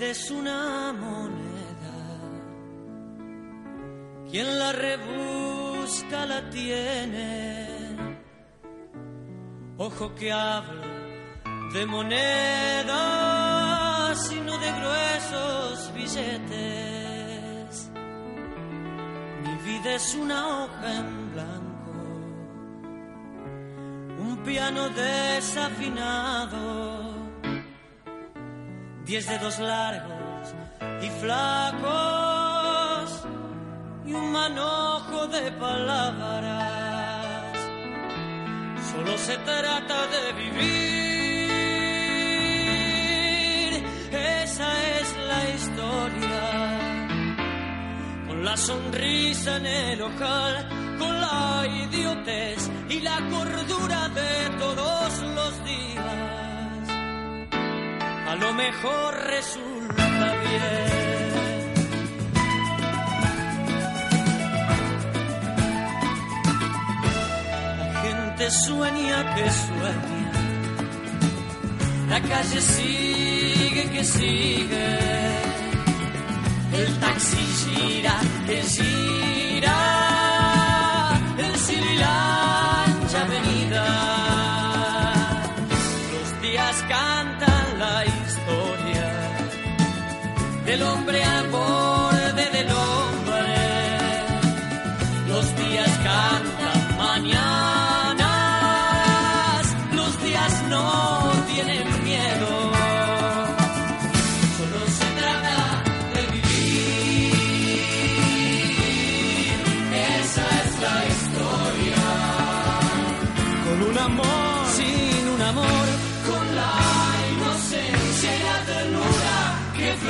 vida es una moneda, quien la rebusca la tiene. Ojo que hablo de monedas, sino de gruesos billetes. Mi vida es una hoja en blanco, un piano desafinado diez dedos largos y flacos y un manojo de palabras. Solo se trata de vivir, esa es la historia. Con la sonrisa en el ojal, con la idiotez y la cordura de todos los días a lo mejor resulta bien. La gente sueña que sueña, la calle sigue que sigue, el taxi gira que gira, el sililancha del hombre a borde del hombre. Los días cantan mañanas, los días no tienen miedo. Solo se trata de vivir, esa es la historia. Con un amor, sin un amor,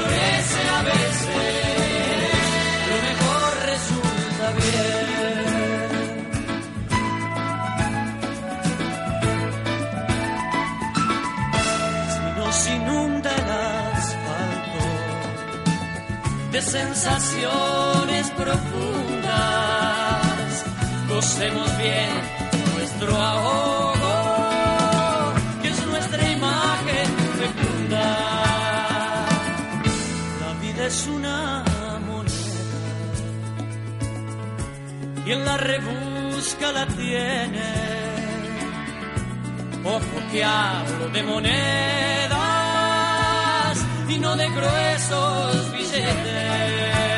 florece a veces. Lo mejor resulta bien. Si nos inunda el asfalto de sensaciones profundas, gocemos bien nuestro ahogo, es una moneda, quien la rebusca la tiene. Ojo que hablo de monedas y no de gruesos billetes.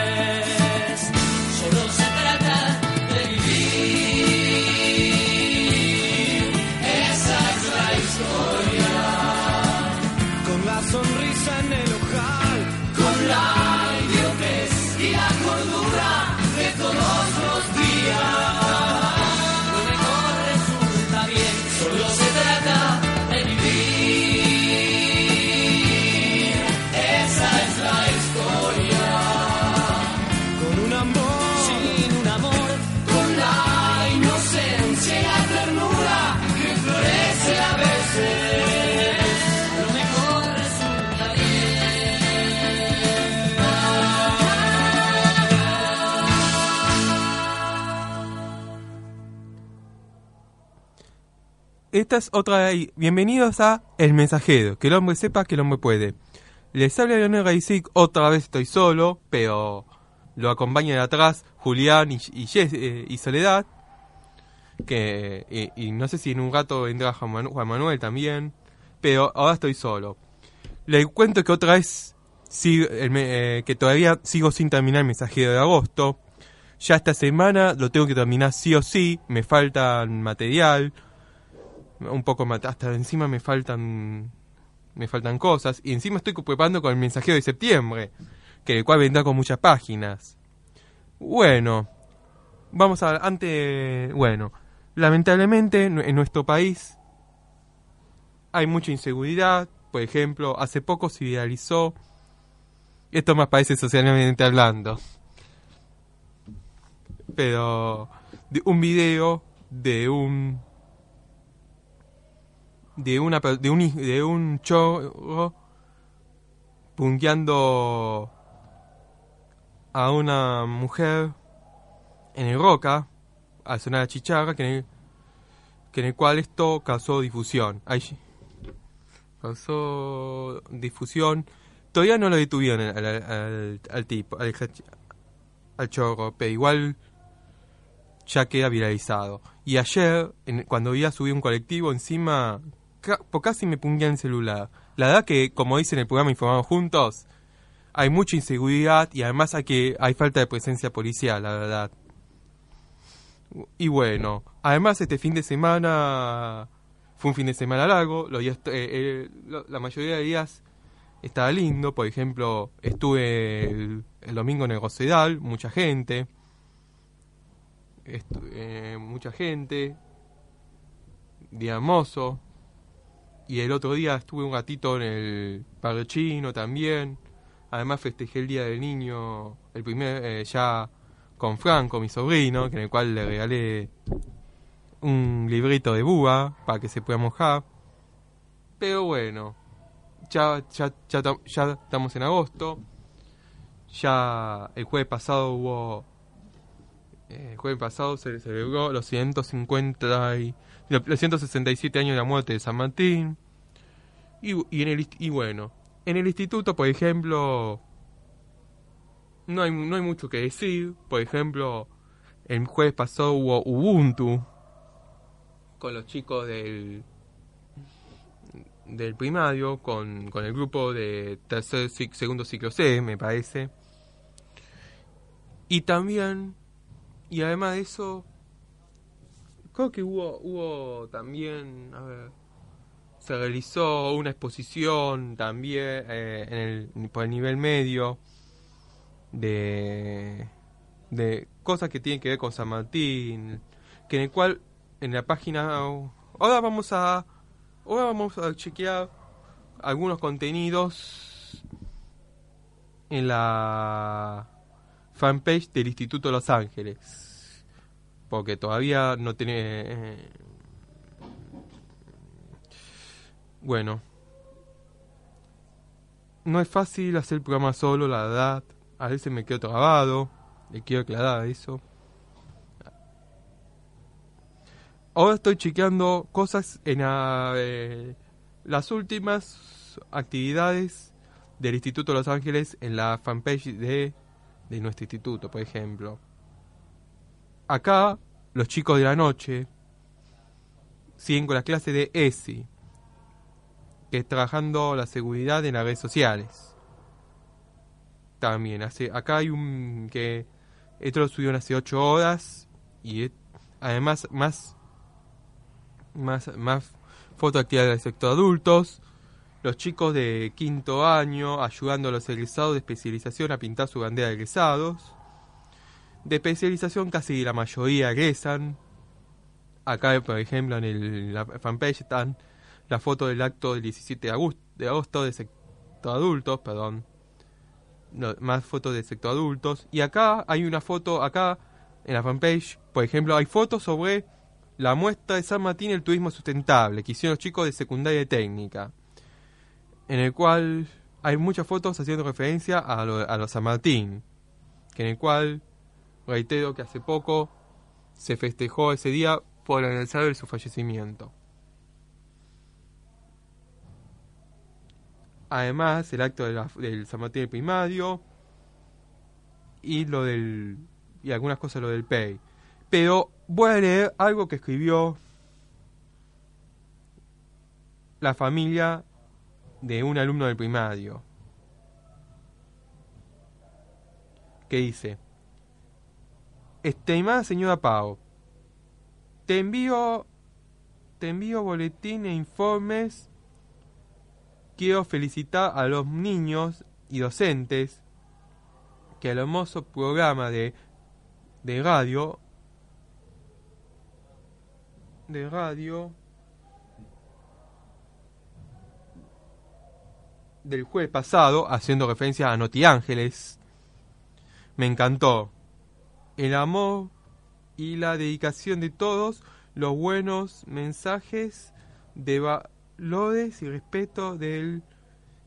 Esta es otra de ahí. Bienvenidos a El Mensajero, que el hombre sepa que el hombre puede. Les habla Leonel Gaisic, otra vez estoy solo, pero lo acompañan atrás Julián y, eh, Soledad. Que, y, y no sé si en un rato vendrá Juan Manu- Juan Manuel también, pero ahora estoy solo. Les cuento que otra vez eh, que todavía sigo sin terminar el mensajero de agosto. Ya esta semana lo tengo que terminar sí o sí, me falta material, un poco hasta encima me faltan me faltan cosas y encima estoy preparando con el mensajero de septiembre, que el cual vendrá con muchas páginas. Bueno, vamos a antes, bueno, lamentablemente en nuestro país hay mucha inseguridad, por ejemplo, hace poco se idealizó esto más parece socialmente hablando. Pero un video de un de una de un de un chorro punteando a una mujer en el Roca al sonar la chicharra que en el, que en el cual esto causó difusión. Ay, causó difusión. Todavía no lo detuvieron al, al, tipo, al, chorro, pero igual ya queda viralizado. Y ayer, en, cuando a subir un colectivo, encima casi me pungué el celular. La verdad que, como dice en el programa Informados Juntos, hay mucha inseguridad y además hay, que, hay falta de presencia policial, la verdad. Y bueno, además este fin de semana fue un fin de semana largo, los días, eh, eh, la mayoría de días estaba lindo, por ejemplo, estuve el, domingo en el Rosedal, mucha gente, eh, mucha gente, día hermoso, y el otro día estuve un ratito en el barrio chino también, además festejé el Día del Niño, el primer, eh, ya con Franco, mi sobrino, que en el cual le regalé un librito de búa para que se pueda mojar. Pero bueno, ya, ya, ya, ya estamos en agosto. Ya el jueves pasado hubo. eh, El jueves pasado se celebró los 150 y, los 167 años de la muerte de San Martín. Y, bueno, en el instituto, por ejemplo, no hay, no hay mucho que decir. Por ejemplo, el jueves pasado hubo Ubuntu con los chicos del del primario, con, con el grupo de tercer segundo ciclo C, me parece. Y también, y además de eso, creo que hubo, hubo también, se realizó una exposición también eh, en el, por el nivel medio de, de cosas que tienen que ver con San Martín, que en el cual en la página ahora vamos a ahora vamos a chequear algunos contenidos en la fanpage del Instituto Los Ángeles porque todavía no tiene eh, bueno no es fácil hacer el programa solo la verdad a veces me quedo trabado le quiero aclarar eso Ahora estoy chequeando cosas en la, eh, las últimas actividades del Instituto de Los Ángeles en la fanpage de, de nuestro instituto, por ejemplo. Acá, los chicos de la noche siguen con la clase de ESI, que es trabajando la seguridad en las redes sociales. También, hace, acá hay un que esto lo subieron hace 8 horas y además más más, más del sector adultos, los chicos de quinto año ayudando a los egresados de especialización a pintar su bandera de egresados. De especialización casi la mayoría egresan. Acá, por ejemplo, en el- la fanpage están la foto del acto del 17 de agosto, de agosto del sector adultos, perdón. No, más fotos del sector adultos. Y acá hay una foto, acá en la fanpage, por ejemplo, hay fotos sobre la muestra de San Martín el turismo sustentable que hicieron los chicos de secundaria y técnica, en el cual hay muchas fotos haciendo referencia a lo, a lo San Martín, que en el cual reitero que hace poco se festejó ese día por aniversario de su fallecimiento. Además, el acto de del San Martín el primario y lo del y algunas cosas lo del PEI. Pero voy a leer algo que escribió la familia de un alumno del primario. Que dice, Estimada señora Pau, te envío, te envío boletín e informes. Quiero felicitar a los niños y docentes que el hermoso programa de, de radio de radio del jueves pasado, haciendo referencia a Noti Ángeles. Me encantó. El amor y la dedicación de todos, los buenos mensajes de valores y respeto del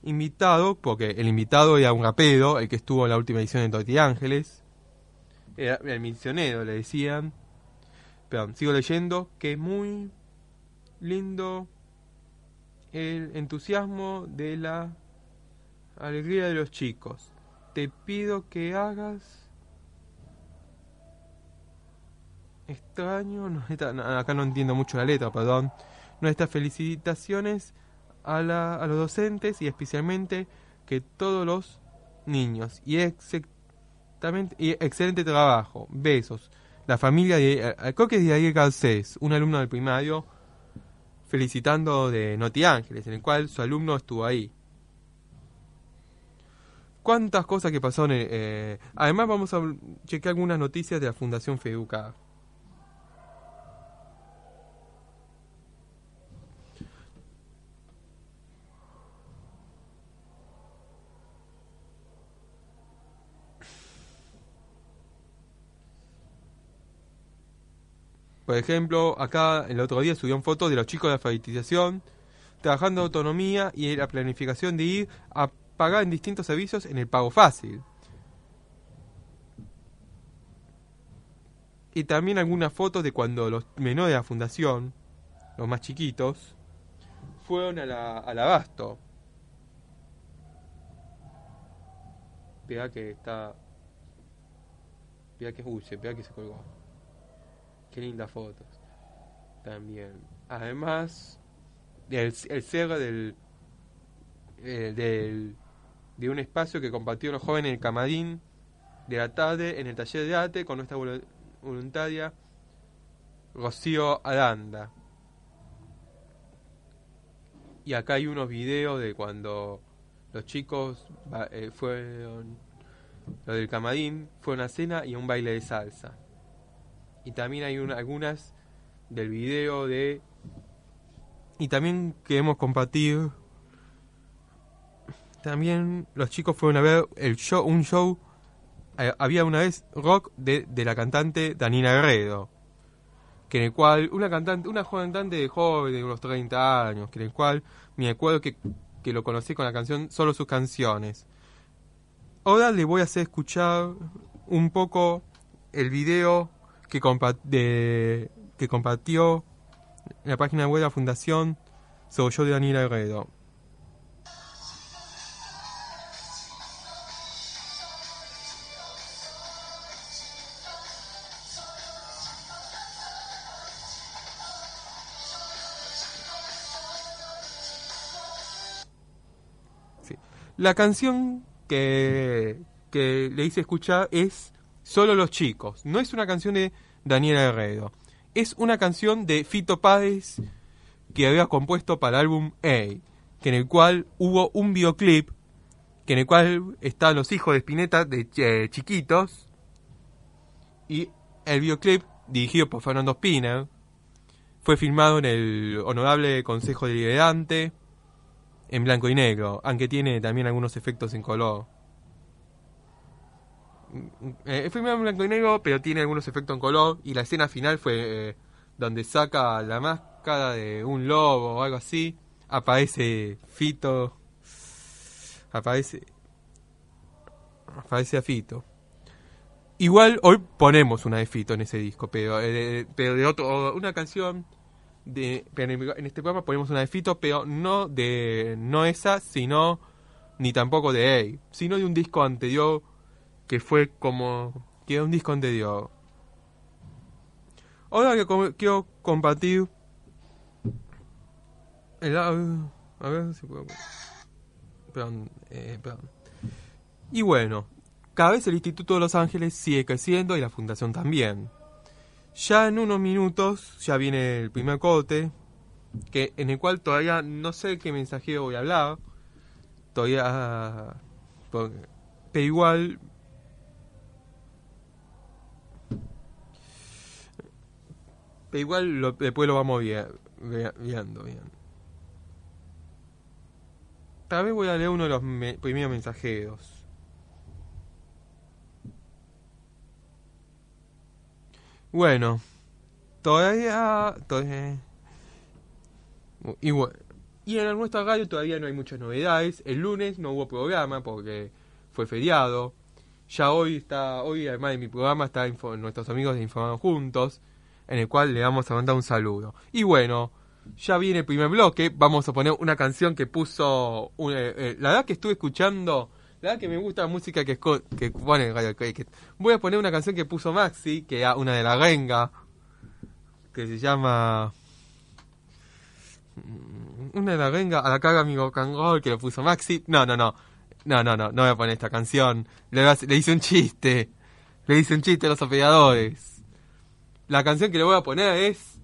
invitado, porque el invitado era un rapero, el que estuvo en la última edición de Noti Ángeles. Era el misionero, le decían. Perdón, sigo leyendo, que muy lindo el entusiasmo de la Alegría de los chicos. Te pido que hagas... Extraño, no, no, acá no entiendo mucho la letra, perdón. Nuestras felicitaciones a, la- a los docentes y especialmente que todos los niños. Y exactamente, y excelente trabajo. Besos. La familia de, eh, creo que es de Ariel Garcés, un alumno del primario, felicitando de Noti Ángeles, en el cual su alumno estuvo ahí. Cuántas cosas que pasaron. en- eh, además, vamos a chequear algunas noticias de la Fundación Feduca. Por ejemplo, acá el otro día subieron fotos de los chicos de alfabetización trabajando autonomía y la planificación de ir a pagar en distintos servicios en el pago fácil. Y también algunas fotos de cuando los menores de la fundación, los más chiquitos, fueron a la, al abasto. Pega que está... Pega que... Uy, se pega que se colgó. Qué lindas fotos. También. Además, el, el del, eh, del de un espacio que compartió los jóvenes en el camarín de la tarde en el taller de arte con nuestra volu- voluntaria Rocío Aranda. Y acá hay unos videos de cuando los chicos eh, fueron, lo del camarín, fue una cena y un baile de salsa. Y también hay una- algunas del video de... Y también queremos compartir... También los chicos fueron a ver el show, un show... eh, había una vez rock de, de la cantante Danina Guerrero. Que en el cual, una cantante, una joven cantante de joven de unos 30 años, que en el cual me acuerdo que, que lo conocí con la canción Solo sus canciones. Ahora le voy a hacer escuchar un poco el video que, compa- de- que compartió en la página web de la Fundación Soy yo de Daniela Herrero. La canción que, que le hice escuchar es Solo los chicos. No es una canción de Daniela Herrero. Es una canción de Fito Páez que había compuesto para el álbum A, que en el cual hubo un videoclip, que en el cual están los hijos de Spinetta de eh, chiquitos, y el videoclip, dirigido por Fernando Spinner, fue filmado en el Honorable Consejo Deliberante, en blanco y negro, aunque tiene también algunos efectos en color. Eh, fue en blanco y negro, pero tiene algunos efectos en color, y la escena final fue eh, donde saca la máscara de un lobo o algo así, aparece Fito, aparece, aparece a Fito. Igual hoy ponemos una de Fito en ese disco, pero, eh, pero de otro, una canción de, pero en este programa ponemos una de Fito, pero no de no esa, sino ni tampoco de A, sino de un disco anterior que fue como que un disco anterior. Ahora que quiero compartir el au- a ver si puedo perdón, eh, perdón. Y bueno, cada vez el Instituto de Los Ángeles sigue creciendo y la fundación también. Ya en unos minutos ya viene el primer corte, que en el cual todavía no sé qué mensaje voy a hablar. Todavía pero igual igual después lo vamos vi- vi- viendo. Tal vez voy a leer uno de los me- primeros mensajeros. Bueno, todavía, todavía y y en nuestra radio todavía no hay muchas novedades. El lunes no hubo programa porque fue feriado. Ya hoy está, hoy además de mi programa está nuestros amigos de Informando Juntos, en el cual le vamos a mandar un saludo. Y bueno, ya viene el primer bloque. Vamos a poner una canción que puso. un- eh, eh, la verdad que estuve escuchando. La verdad que me gusta la música que, que pone Cricket. Voy a poner una canción que puso Maxi, que es una de la Renga. Que se llama. Mm, Una de la Renga, a la caga amigo Kangol, que lo puso Maxi. No, no, no. No, no, no, no voy a poner esta canción. Le, le hice un chiste. Le hice un chiste a los operadores. La canción que le voy a poner es.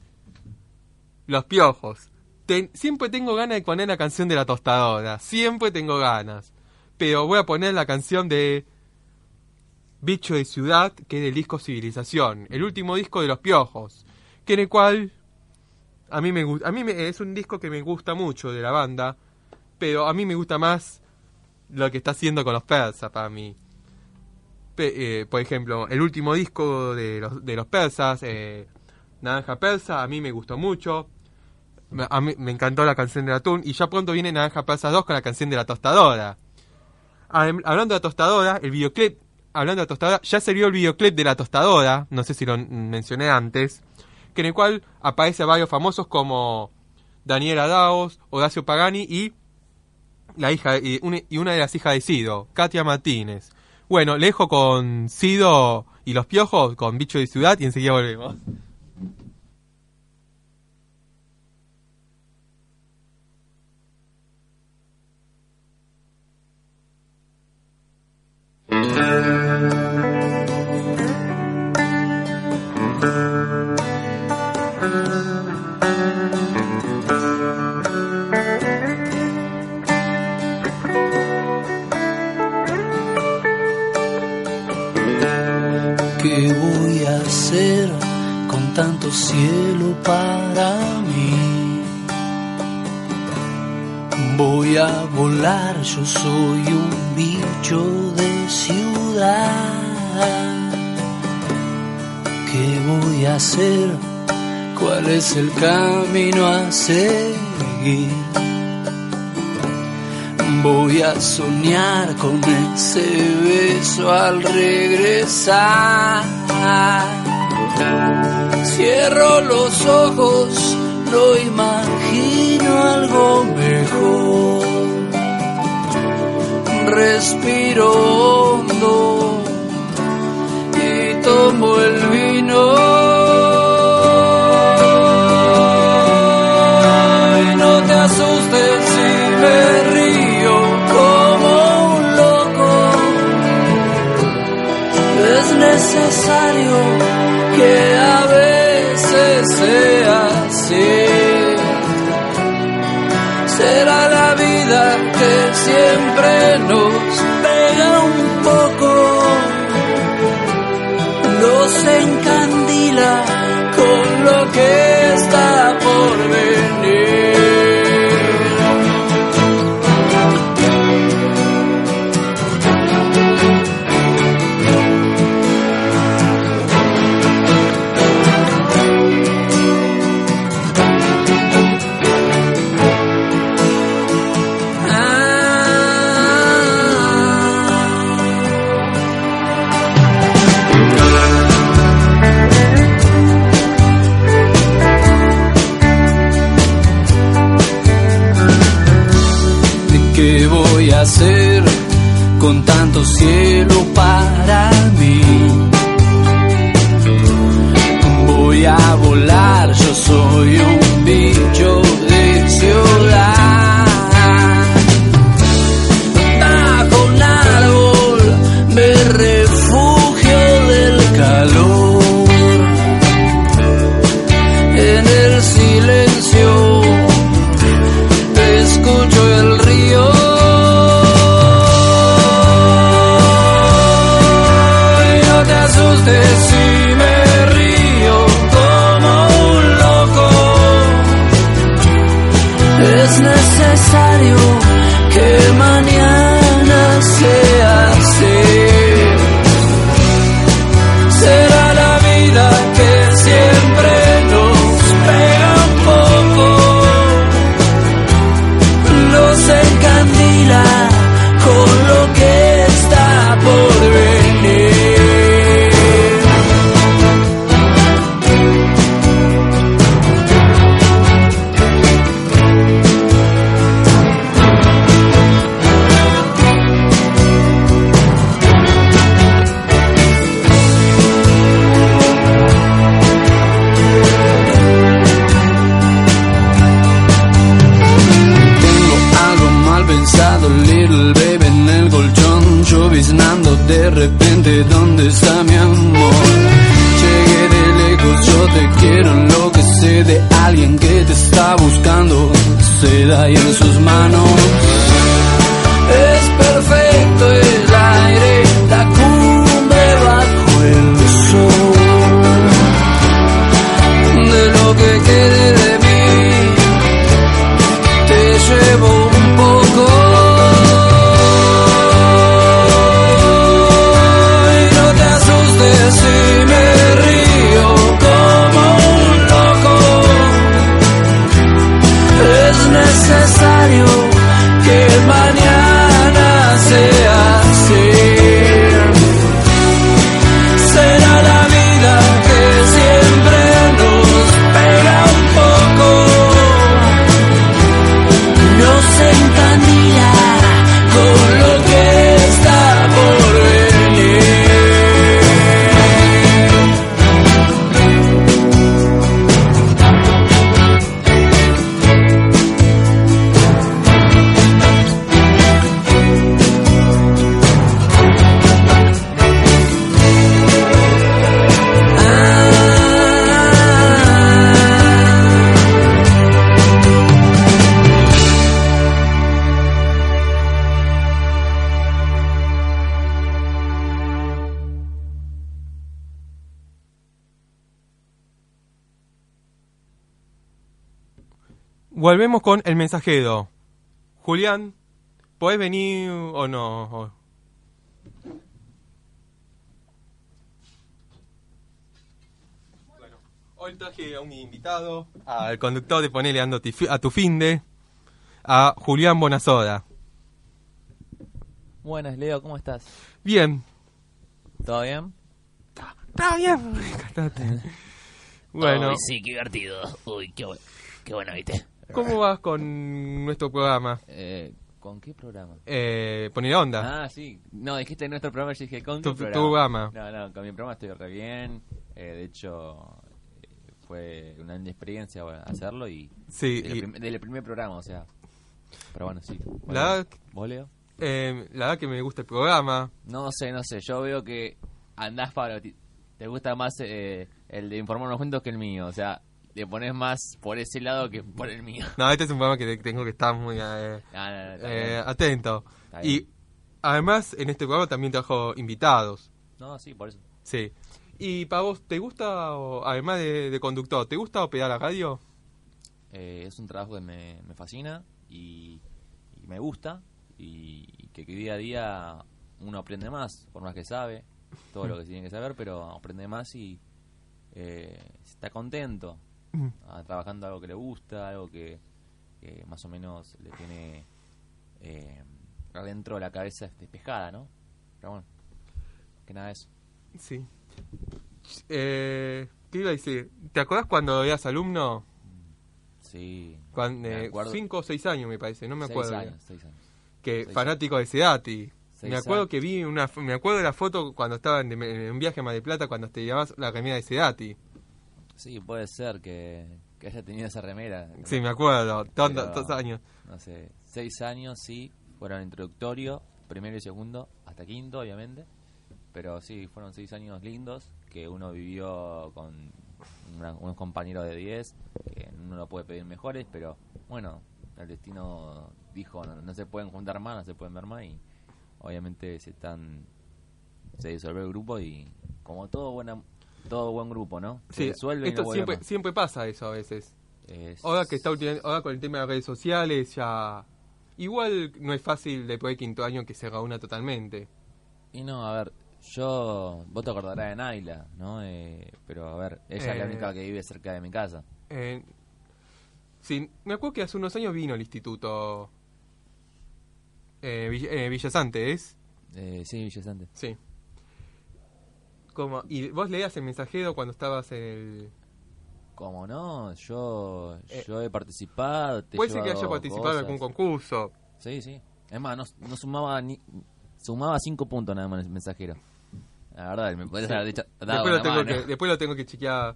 Los piojos. Siempre tengo ganas de poner la canción de la tostadora. Siempre tengo ganas. Pero voy a poner la canción de. Bicho de Ciudad, que es del disco Civilización. El último disco de los piojos. Que en el cual. A mí me. A mí me- es un disco que me gusta mucho de la banda. Pero a mí me gusta más lo que está haciendo con los persas para mí. Eh, por ejemplo, el último disco de los, de los persas, eh, Naranja Persa, a mí me gustó mucho. A mí me encantó la canción de atún. Y ya pronto viene Naranja Persa 2 con la canción de la tostadora. Hablando de la tostadora, el videoclip, hablando de tostadora, ya salió el videoclip de la tostadora, no sé si lo mencioné antes, que en el cual aparece varios famosos como Daniela Daos, Horacio Pagani y la hija y una de las hijas de Sido, Katia Martínez. Bueno, le con Sido y los piojos, con Bicho de Ciudad y enseguida volvemos. cielo para mí? Voy a volar, yo soy un bicho de ciudad. ¿Qué voy a hacer? ¿Cuál es el camino a seguir? Voy a soñar con ese beso al regresar. Cierro los ojos, no imagino algo mejor. Respiro Es necesario que mañana sea Volvemos con el mensajero. Julián, ¿podés venir o no? O- Bueno, hoy traje a un invitado, al conductor de Ponele Ando a tu finde, a Julián Bonazoda. Buenas, Leo, ¿cómo estás? Bien, ¿Todo bien? está bien. Cantate. Bueno, Uy, sí, qué divertido. Uy, qué, qué bueno, ¿viste? ¿Cómo vas con nuestro programa? Eh, ¿Con qué programa? Eh, Ponele Onda. Ah, sí. No, dijiste nuestro programa, yo dije, ¿con Tu- qué programa? No, no, con mi programa estoy re bien. Eh, de hecho, fue una linda experiencia hacerlo y... Sí, Del, y- prim- del primer programa, o sea... Pero bueno, sí. Bueno, La verdad- ¿Vos, Leo? eh, la verdad que me gusta el programa. No sé, no sé. Yo veo que andás para... ti- Te gusta más eh, el de informarnos juntos que el mío. O sea, te pones más por ese lado que por el mío. No, este es un programa que te- tengo que estar muy eh, No, no, no, está eh, atento. Y además, en este programa también trajo invitados. No, sí, por eso. Sí. Y para vos, ¿te gusta, o- además de, de conductor, ¿te gusta operar la radio? Eh, es un trabajo que me, me fascina y, y me gusta y, y que, que día a día uno aprende más, por más que sabe todo lo que tiene que saber, pero aprende más y eh, está contento ah, trabajando algo que le gusta, algo que, que más o menos le tiene eh, adentro de la cabeza despejada, ¿no? Pero bueno, que nada de eso. Sí. Eh, ¿Qué iba a decir? ¿Te acordás cuando eras alumno? Sí. Cuando, eh, cinco o seis años, me parece, no me Seis acuerdo. años, seis años. que Seis fanático de Sedati. Me acuerdo que vi una, me acuerdo de la foto cuando estaba en, en un viaje a Mar del Plata cuando te llevabas la remera de Sedati. Sí, puede ser que, que haya tenido esa remera. Sí, me acuerdo, tantos años. No sé, seis años, sí, fueron introductorio, primero y segundo, hasta quinto, obviamente. Pero sí, fueron seis años lindos que uno vivió con una- unos compañeros de 10, que uno no puede pedir mejores, pero bueno, el destino dijo, no, no se pueden juntar más, no se pueden ver más y obviamente se están se disolvió el grupo y como todo buena todo buen grupo, ¿no? Se Sí, disuelve y esto no vuelve siempre, pasa eso a veces. Es- Ahora que está ahora con el tema de redes sociales ya igual no es fácil después de quinto año que se reúna totalmente. Y no, a ver, yo, vos te acordarás de Naila, ¿no? Eh, pero a ver, ella es la Eh. única que vive cerca de mi casa. Eh, sí, me acuerdo que hace unos años vino al instituto eh, eh, Villasante, ¿es? Eh, sí, Villa Sante. Sí. Como, ¿Y vos leías el mensajero cuando estabas en el... ¿Cómo no? Yo, Eh, yo he participado. te Puede ser que haya participado en algún concurso. Sí, sí. Es más, no, no sumaba ni. Sumaba cinco puntos nada más el mensajero. La verdad, me podés haber dicho. dado Después lo, tengo mano. que, después lo tengo que chequear.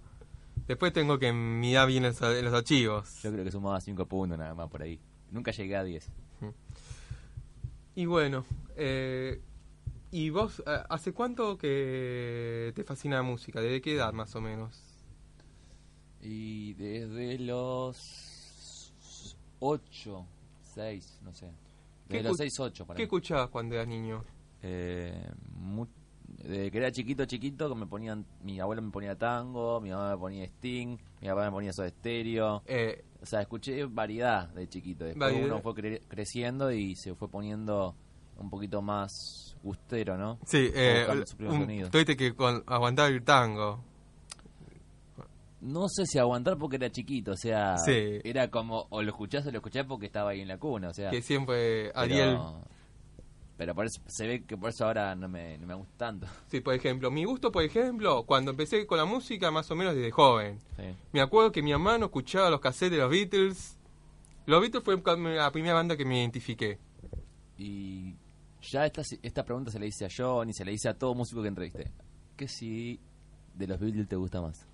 Después tengo que mirar bien en los, en los archivos. Yo creo que sumaba cinco puntos nada más por ahí. Nunca llegué a 10. Y bueno, eh, ¿y vos hace cuánto que te fascina la música? ¿Desde qué edad más o menos? Y desde los 8, 6, no sé. ¿Qué Desde los escu- 6, 8 para ¿Qué mí. escuchabas cuando eras niño? Eh, mu- desde que era chiquito, chiquito, que me ponían, mi abuelo me ponía tango, mi mamá me ponía Sting, mi papá me ponía Soda Stereo. Eh, O sea, escuché variedad de chiquito. Después Variedad. uno fue cre- creciendo y se fue poniendo un poquito más gustero, ¿no? sí, eh, un- que con- aguantar el tango. No sé si aguantar porque era chiquito, o sea, Sí. era como, o lo escuchás o lo escuchás porque estaba ahí en la cuna, o sea. Que siempre Ariel... Pero por eso, se ve que por eso ahora no me, no me gusta tanto. Sí, por ejemplo, mi gusto, por ejemplo, cuando empecé con la música, más o menos desde joven. Sí. Me acuerdo que mi hermano escuchaba los cassettes de los Beatles. Los Beatles fue la primera banda que me identifiqué. Y ya esta, esta pregunta se la hice a John y se la hice a todo músico que entrevisté. ¿Qué si de los Beatles te gusta más?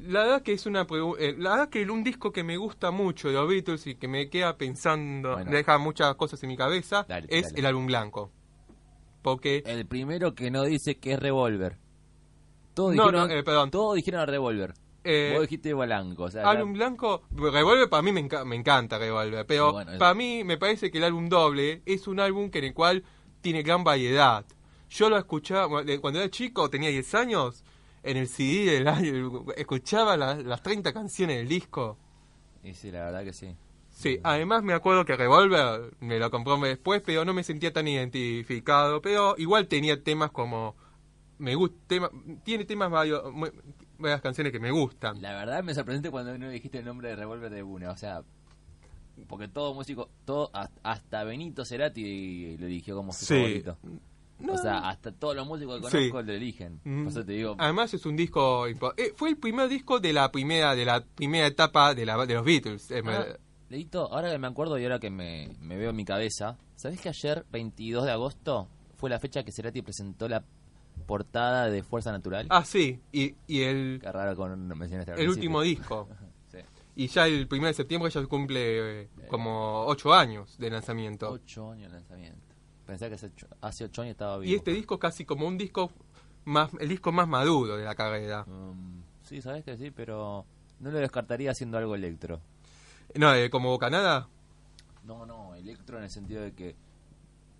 La verdad que es una eh, la verdad que un disco que me gusta mucho de los Beatles y que me queda pensando, Bueno. deja muchas cosas en mi cabeza, Dale, es dale. el álbum blanco. Porque El primero que no dice que es Revolver. Todos No, dijeron, no, eh, perdón. Todos dijeron Revolver. eh, Vos dijiste Blanco. O sea, álbum blanco, Revolver para mí me, enca- me encanta Revolver, pero Y bueno, es- para mí me parece que el álbum doble es un álbum que en el cual tiene gran variedad. Yo lo escuchaba cuando era chico, tenía 10 años, en el CD del álbum, escuchaba la- las 30 canciones del disco. Y sí, la verdad que sí. Sí, además me acuerdo que Revolver me lo compró después, pero no me sentía tan identificado, pero igual tenía temas como me gusta, tema, tiene temas varios, varias canciones que me gustan. La verdad me sorprendiste cuando no dijiste el nombre de Revolver de una. O sea, porque todo músico, todo hasta- Benito Cerati lo eligió como su Sí. favorito. No. O sea, hasta todos los músicos que Sí. conozco lo eligen. Mm. Te digo, Además es un disco eh, fue el primer disco de la primera de la primera etapa de la de los Beatles. eh, me- Ah, Leito, ahora que me acuerdo y ahora que me, me veo en mi cabeza, ¿sabés que ayer, 22 de agosto, fue la fecha que Cerati presentó la portada de Fuerza Natural? Ah, sí, y, y el Qué raro con al el principio. último disco. Y ya el 1 de septiembre ya cumple eh, como 8 años de lanzamiento. Ocho años de lanzamiento. Pensé que hace ocho, hace ocho años estaba vivo. Y este disco casi como un disco más el disco más maduro de la carrera. Um, sí, sabes que sí, pero no lo descartaría haciendo algo electro. No, eh, como Bocanada. No, no, electro en el sentido de que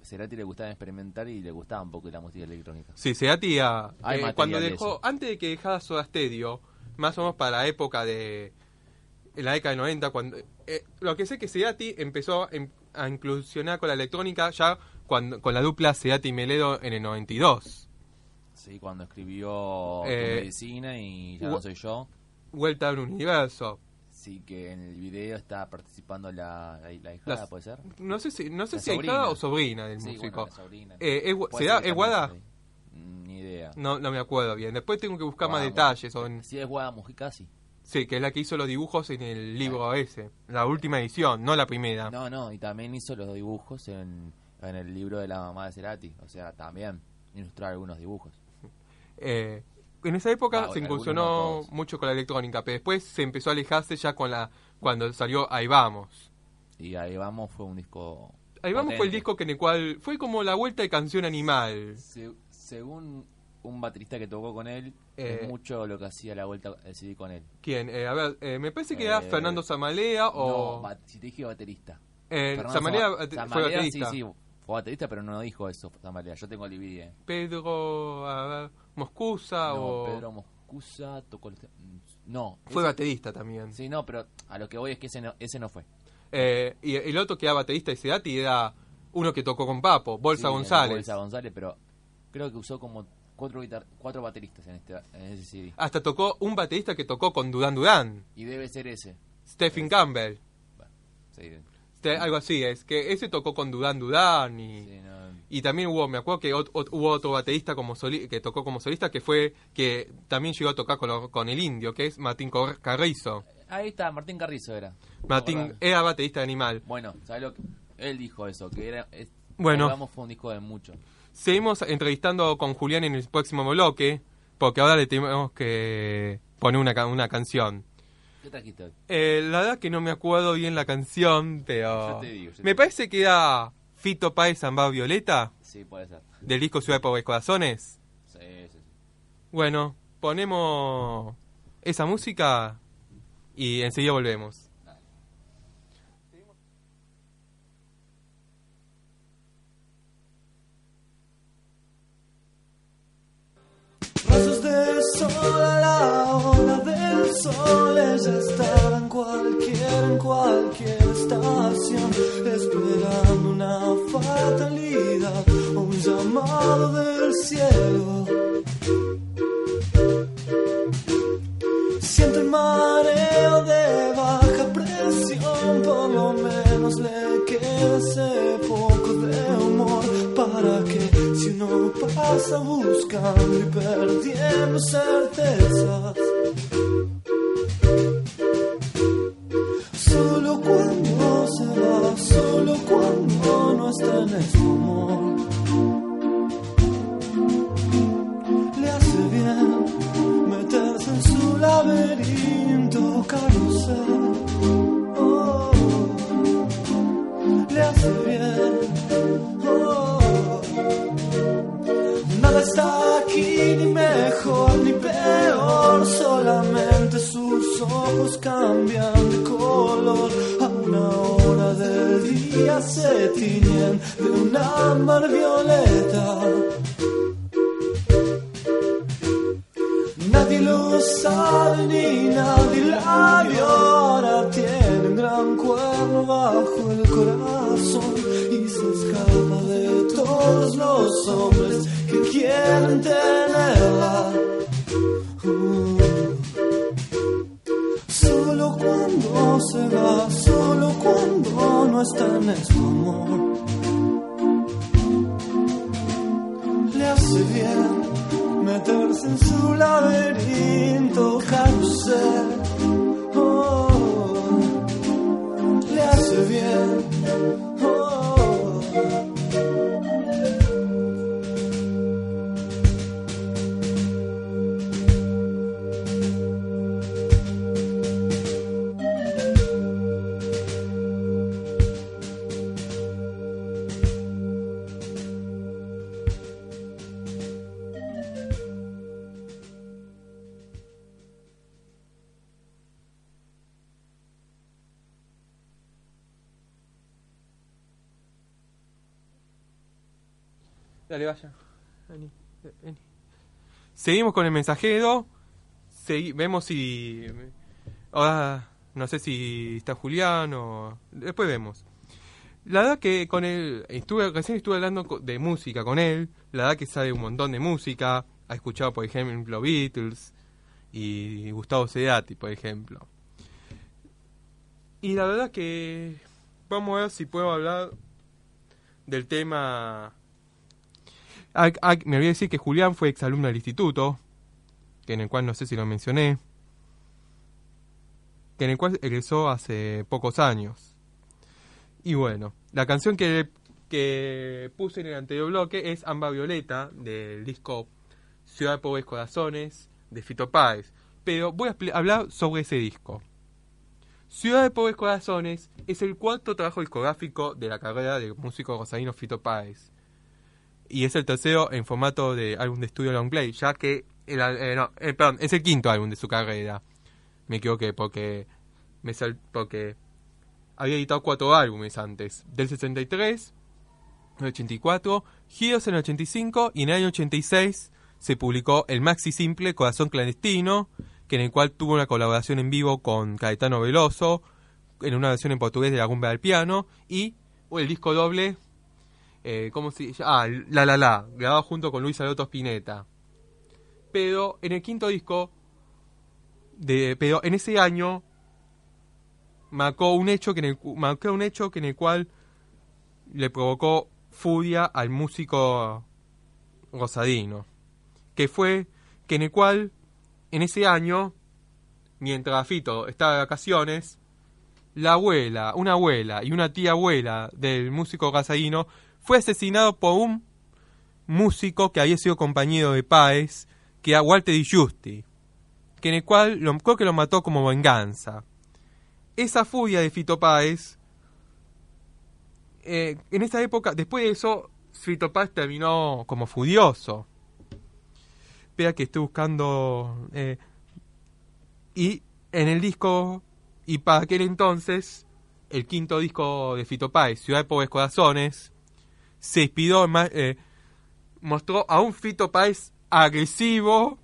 Cerati le gustaba experimentar y le gustaba un poco la música electrónica. Sí, Seati ah, eh, cuando de dejó, antes de que dejara Soda Stereo, más o menos para la época de, en la década de 90, cuando, eh, lo que sé que Seati empezó a, in- a inclusionar con la electrónica ya cuando, con la dupla Seati Meledo en el 92. Sí, cuando escribió Eh, Medicina y Ya no soy yo. Vuelta al universo. Sí, que en el video está participando la, la, la hijada, Las- ¿puede ser? No sé si, no sé La si sobrina. o sobrina del Sí, músico. bueno, la sobrina. Eh, ¿es gu- Puede ¿será- ser que es también Guada? Mm, Ni idea. No, no me acuerdo bien. Después tengo que buscar más detalles. Sí, es Guada Mujica, sí. Sí, que es la que hizo los dibujos en el libro ese. La última edición, no la primera. No, no, y también hizo los dibujos en, en el libro de la mamá de Cerati. O sea, también ilustró algunos dibujos. Eh, en esa época Ah, se incursionó no mucho con la electrónica, pero después se empezó a alejarse ya con la cuando salió Ahí Vamos. Y ahí vamos, fue un disco. Ahí Vamos fue el disco que en el cual fue como la vuelta de canción animal. Se- según un baterista que tocó con él, Eh. es mucho lo que hacía la vuelta el CD con él. ¿Quién? Eh, a ver, eh, me parece que era Eh, Fernando Zamalea o... No, si te dije baterista. eh, Zamalea Zama- eh, fue baterista. Sí, sí, fue baterista, pero no dijo eso, Zamalea. Yo tengo el DVD. eh. Pedro a ver, Moscusa No, o... Pedro Moscusa tocó el... te- No. Fue ese- baterista también. Sí, no, pero a lo que voy es que ese no, ese no fue. Eh, y el otro que era baterista de Sedati era uno que tocó con Papo, Bolsa Sí, González. Bolsa González, pero creo que usó como cuatro, guitar- cuatro bateristas en, este, en ese CD. Hasta tocó un baterista que tocó con Duran Duran, Y debe ser ese. Stephen Campbell. Bueno, sí, algo así es, que ese tocó con Duran Duran y, sí, no, y también hubo, me acuerdo que ot- ot- hubo otro baterista como soli- que tocó como solista que fue, que también llegó a tocar con, lo- con el indio, que es Martín Carrizo. Ahí está, Martín Carrizo era. Martín era baterista de Animal. Bueno, ¿sabes lo que? Él dijo eso, que era... es- Bueno. Ahí Vamos fue un disco de mucho. Seguimos entrevistando con Julián en el próximo bloque, porque ahora le tenemos que poner una, una canción. ¿Qué? Eh, la verdad que no me acuerdo bien la canción, pero Yo te digo, yo te me digo. parece que era Fito Páez Zamba Violeta Sí, puede ser. del disco Ciudad de Pobres Corazones. Sí, sí, sí. Bueno, ponemos esa música y enseguida volvemos. De la hora del sol, ella estaba en cualquier, en cualquier estación, esperando una fatalidad o un llamado del cielo. Siento el mareo de baja presión, por lo menos le queda ese uno pasa buscando y perdiendo certezas. Seguimos con el mensajero. Segui- vemos si. Ahora, no sé si está Julián o. Después vemos. La verdad que con él. Estuve, recién estuve hablando de música con él. La verdad que sabe un montón de música. Ha escuchado, por ejemplo, Beatles y Gustavo Cerati, por ejemplo. Y la verdad que. Vamos a ver si puedo hablar del tema Ah, ah, me olvidé decir que Julián fue exalumno del instituto, que en el cual no sé si lo mencioné, que en el cual egresó hace pocos años. Y bueno, la canción que, que puse en el anterior bloque es Amba Violeta, del disco Ciudad de Pobres Corazones, de Fito Páez. Pero voy a hablar sobre ese disco. Ciudad de Pobres Corazones es el cuarto trabajo discográfico de la carrera del músico rosarino Fito Páez y es el tercero en formato de álbum de estudio long play, ya que el, eh, eh, perdón, es el quinto álbum de su carrera. Me equivoqué porque me sal- porque había editado cuatro álbumes antes, del 63, el 84, Giros en el 85 y en el año 86 se publicó el maxi simple Corazón clandestino, que en el cual tuvo una colaboración en vivo con Caetano Veloso en una versión en portugués de La Rumba del Piano y el disco doble eh, ¿cómo se? Ah, La La La, grabado junto con Luis Alberto Spinetta. Pero en el quinto disco, de, pero en ese año marcó un hecho que en el, marcó un hecho que en el cual le provocó furia al músico rosadino, que fue que en el cual en ese año, mientras Fito estaba de vacaciones, la abuela, una abuela y una tía abuela del músico rosadino fue asesinado por un músico que había sido compañero de Páez, que era Walter Di Giusti, que en el cual lo, creo que lo mató como venganza. Esa furia de Fito Páez eh, en esa época, después de eso, Fito Páez terminó como furioso. Vea que estoy buscando... eh, y en el disco, y para aquel entonces, el quinto disco de Fito Páez, Ciudad de Pobres Corazones, se inspiró, eh, mostró a un Fito Páez agresivo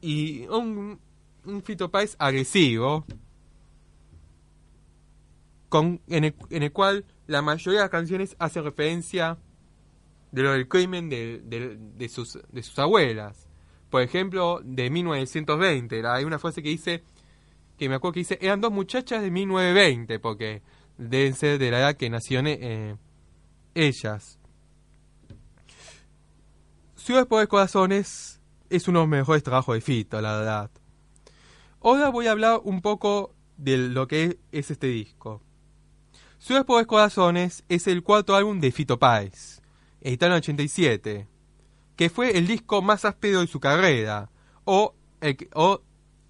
y un, un Fito Páez agresivo con, en, el, en el cual la mayoría de las canciones hace referencia de lo del crimen de, de- de sus, de sus abuelas. Por ejemplo, de 1920. la- Hay una frase que dice, que me acuerdo que dice, eran dos muchachas de 1920, porque deben ser de la edad que nacieron eh, ellas. Ciudad por Corazones es uno de los mejores trabajos de Fito, la verdad. Ahora voy a hablar un poco de lo que es este disco. Ciudad por Corazones es el cuarto álbum de Fito Páez, editado en el 87, que fue el disco más áspero de su carrera, o el, o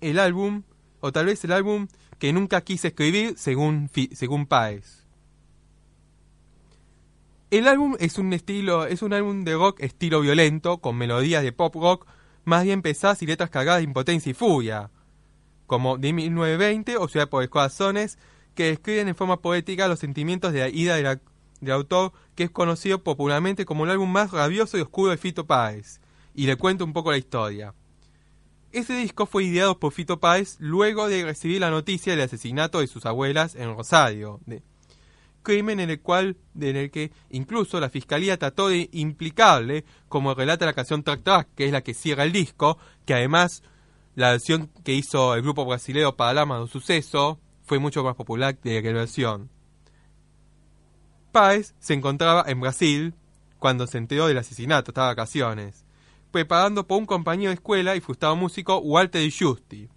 el álbum, o tal vez el álbum que nunca quise escribir según, según Páez. El álbum es un estilo, es un álbum de rock estilo violento, con melodías de pop rock más bien pesadas y letras cargadas de impotencia y furia, como de 1920 o Ciudad por los Corazones, que describen en forma poética los sentimientos de la la- del autor, que es conocido popularmente como el álbum más rabioso y oscuro de Fito Páez. Y le cuento un poco la historia. Ese disco fue ideado por Fito Páez luego de recibir la noticia del asesinato de sus abuelas en Rosario, de- crimen en el cual, en el que incluso la fiscalía trató de implicarle, como relata la canción Track Track, que es la que cierra el disco, que además la versión que hizo el grupo brasileño Paralama de un suceso fue mucho más popular que la versión. Páez se encontraba en Brasil cuando se enteró del asesinato, estaba de vacaciones, preparando por un compañero de escuela y frustrado músico Walter Giusti.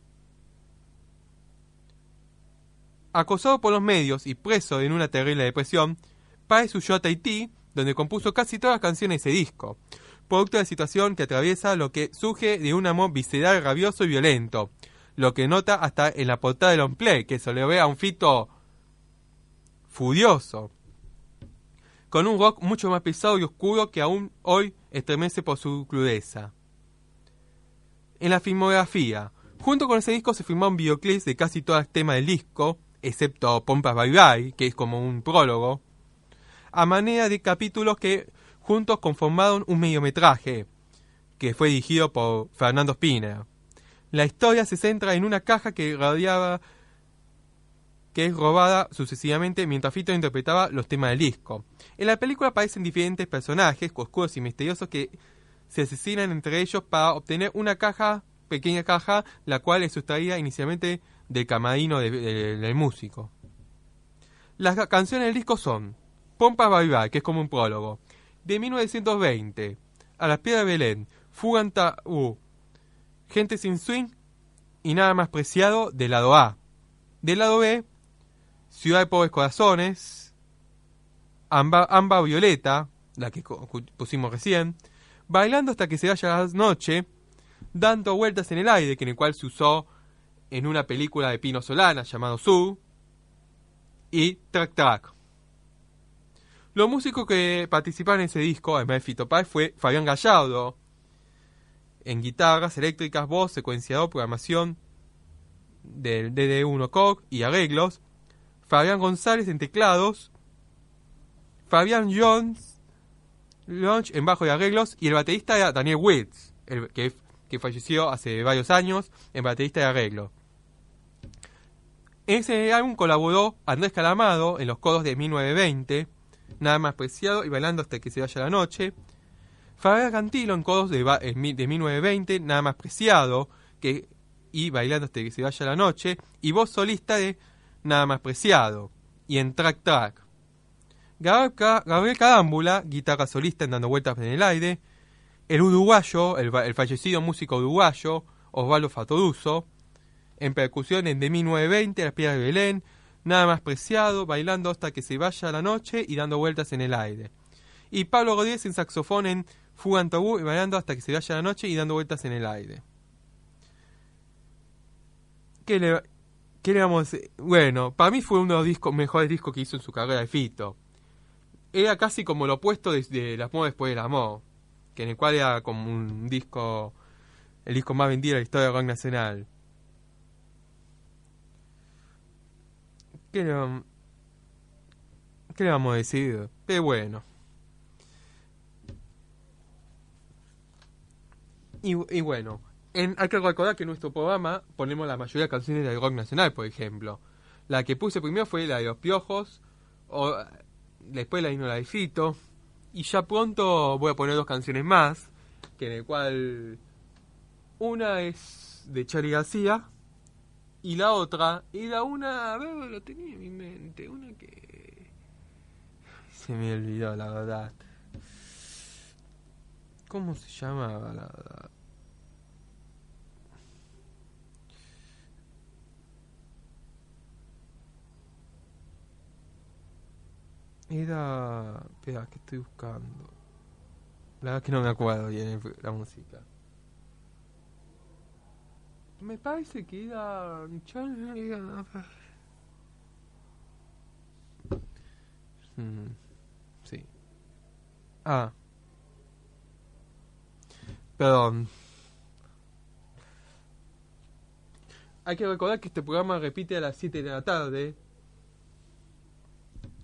Acosado por los medios y preso en una terrible depresión, Páez huyó a Tahití, donde compuso casi todas las canciones de ese disco, producto de la situación que atraviesa lo que surge de un amor visceral, rabioso y violento, lo que nota hasta en la portada del Play, que se le ve a un fito furioso, con un rock mucho más pesado y oscuro que aún hoy estremece por su crudeza. En la filmografía, junto con ese disco se filmaron videoclips de casi todos los temas del disco, excepto Pompas Bye Bye, que es como un prólogo, a manera de capítulos que juntos conformaron un mediometraje, que fue dirigido por Fernando Spinner. La historia se centra en una caja que rodeaba que es robada sucesivamente mientras Fito interpretaba los temas del disco. En la película aparecen diferentes personajes oscuros y misteriosos que se asesinan entre ellos para obtener una caja, pequeña caja, la cual es sustraída inicialmente del camarino de- de- del músico. Las ca- canciones del disco son Pompas Bye que es como un prólogo, de 1920, A las Piedras de Belén, Fuga en Tabú, Gente sin Swing y Nada más preciado del lado A. Del lado B, Ciudad de Pobres Corazones, Amba, Amba Violeta, la que pusimos recién, Bailando hasta que se vaya la noche, Dando vueltas en el aire, que en el cual se usó en una película de Pino Solana llamado Su, y Track Track. Los músicos que participaron en ese disco, además de Fito Páez, fue Fabián Gallardo, en guitarras eléctricas, voz, secuenciador, programación del DD1 COG y arreglos, Fabián González en teclados, Fabián Jones Launch en bajo y arreglos y el baterista era Daniel Witz, el que, que falleció hace varios años, en baterista de arreglo. En ese álbum colaboró Andrés Calamado en los codos de 1920, Nada más preciado y Bailando hasta que se vaya la noche, Fabián Cantilo en codos de, de 1920, Nada más preciado, que, y Bailando hasta que se vaya la noche, y voz solista de Nada más preciado, y en Track Track. Gabriel, Ca- Gabriel Carámbula, guitarra solista en Dando Vueltas en el Aire, el uruguayo, el, fa- el fallecido músico uruguayo, Osvaldo Fatoruso, en percusión en de 1920, Las Piedras de Belén, Nada más preciado, bailando hasta que se vaya la noche y dando vueltas en el aire. Y Pablo Rodríguez en saxofón en Fuga en Tabú y bailando hasta que se vaya la noche y dando vueltas en el aire. ¿Qué le, ¿Qué le vamos a decir? Bueno, para mí fue uno de los discos, mejores discos que hizo en su carrera de Fito. Era casi como lo opuesto de, de La Amor después del amor, que en el cual era como un disco, el disco más vendido de la historia del rock nacional. ¿Qué qué le vamos a decir? Pero bueno. Y, bueno, en, hay que recordar que en nuestro programa ponemos la mayoría de canciones del rock nacional, por ejemplo. La que puse primero fue la de Los Piojos, después la vino la de y ya pronto voy a poner dos canciones más, que en el cual una es de Charlie García, y la otra era una, a ver, lo tenía en mi mente, una que... Se me olvidó, la verdad. ¿Cómo se llamaba la verdad? Era... Espera, que estoy buscando. La verdad que no me acuerdo bien la música. Me parece que era... Sí. Ah. Perdón. Hay que recordar que este programa repite a las 7 de la tarde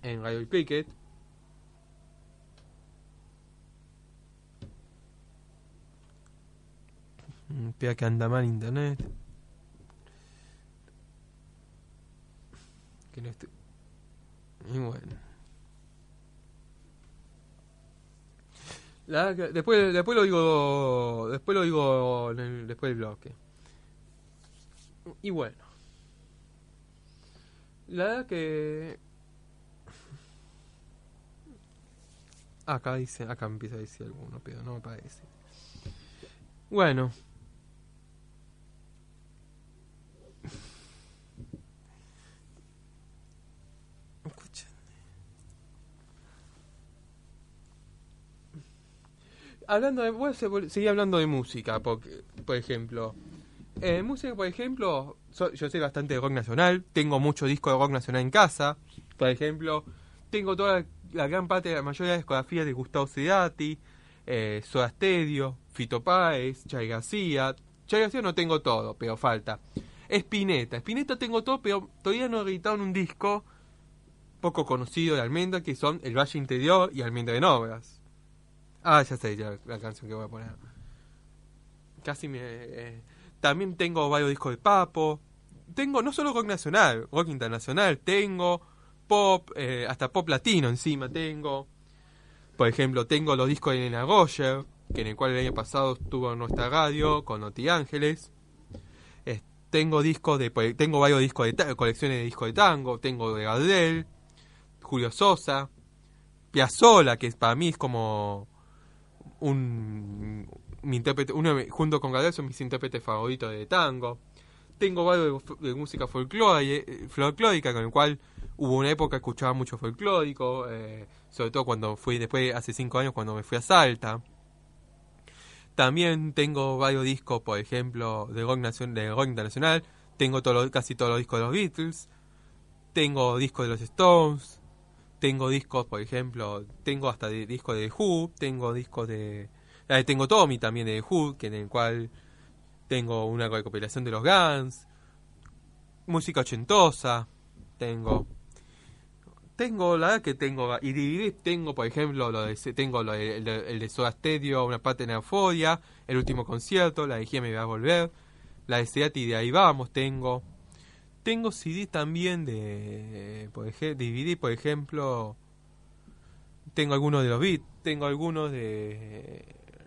en Radio Cricket. Mm, Espera que anda mal internet. Que no estoy... Y bueno. La después, después lo digo después lo digo en el- después del bloque. Y bueno. La verdad que acá dice, acá empieza a decir alguno, pero no me parece. Bueno. Escuchen. Hablando de, voy a se- seguir hablando de música, porque, por ejemplo, eh, música, por ejemplo, so- yo sé bastante de rock nacional, tengo mucho disco de rock nacional en casa, por ejemplo, tengo toda la, la gran parte de la mayoría de discografías de Gustavo Cerati, eh, Soda Fito Páez, Chay García, Chay García no tengo todo, pero falta. Spinetta, Spinetta tengo todo, pero todavía no editaron un disco poco conocido de Almendra, que son El Valle Interior y Almendra en Obras. Ah, ya sé ya la canción que voy a poner. Casi me... eh, también tengo varios discos de Papo. Tengo no solo rock nacional, rock internacional. Tengo pop, eh, hasta pop latino encima tengo. Por ejemplo, tengo los discos de Elena Roger, que en el cual el año pasado estuvo en nuestra radio con Oti Ángeles. Eh, tengo discos por- tengo varios discos de colecciones de discos de tango, tengo de Gardel, Julio Sosa, Piazzolla, que para mí es como un mi intérprete, uno junto con Gardel son mis intérpretes favoritos de tango. Tengo varios de, de música folclórica, folclórica, con el cual hubo una época que escuchaba mucho folclórico, eh, sobre todo cuando fui, después, hace cinco años, cuando me fui a Salta. También tengo varios discos, por ejemplo, de rock, nacion- de rock internacional. Tengo todos los- casi todos los discos de los Beatles. Tengo discos de los Stones. Tengo discos, por ejemplo, tengo hasta de, discos de Who. Tengo discos de... eh, tengo Tommy también de Who, que en el cual tengo una recopilación de los Guns. Música ochentosa. Tengo... Tengo, la verdad que tengo, y DVD tengo, por ejemplo, lo de, tengo lo de- el, de, el de Soda Stereo, una parte de Euforia, el último concierto, la de Gie me va a volver, la de Seati de Ahí Vamos tengo. Tengo CD también de, por ejemplo, DVD, por ejemplo, tengo algunos de los beats, tengo algunos de...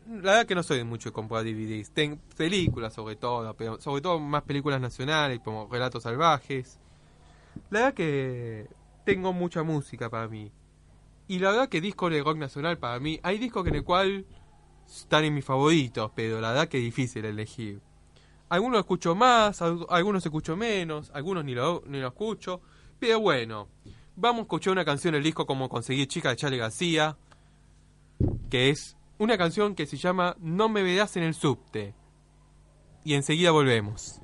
La verdad que no soy mucho de comprar DVDs, tengo películas sobre todo, pero sobre todo más películas nacionales como Relatos Salvajes. La verdad que tengo mucha música para mí. Y la verdad que discos de rock nacional para mí, hay discos en el cual están en mis favoritos, pero la verdad que es difícil elegir. Algunos escucho más, al- algunos escucho menos, algunos ni lo, ni lo escucho. Pero bueno, vamos a escuchar una canción del disco como Conseguir Chica de Charlie García, que es una canción que se llama No me verás en el subte. Y enseguida volvemos.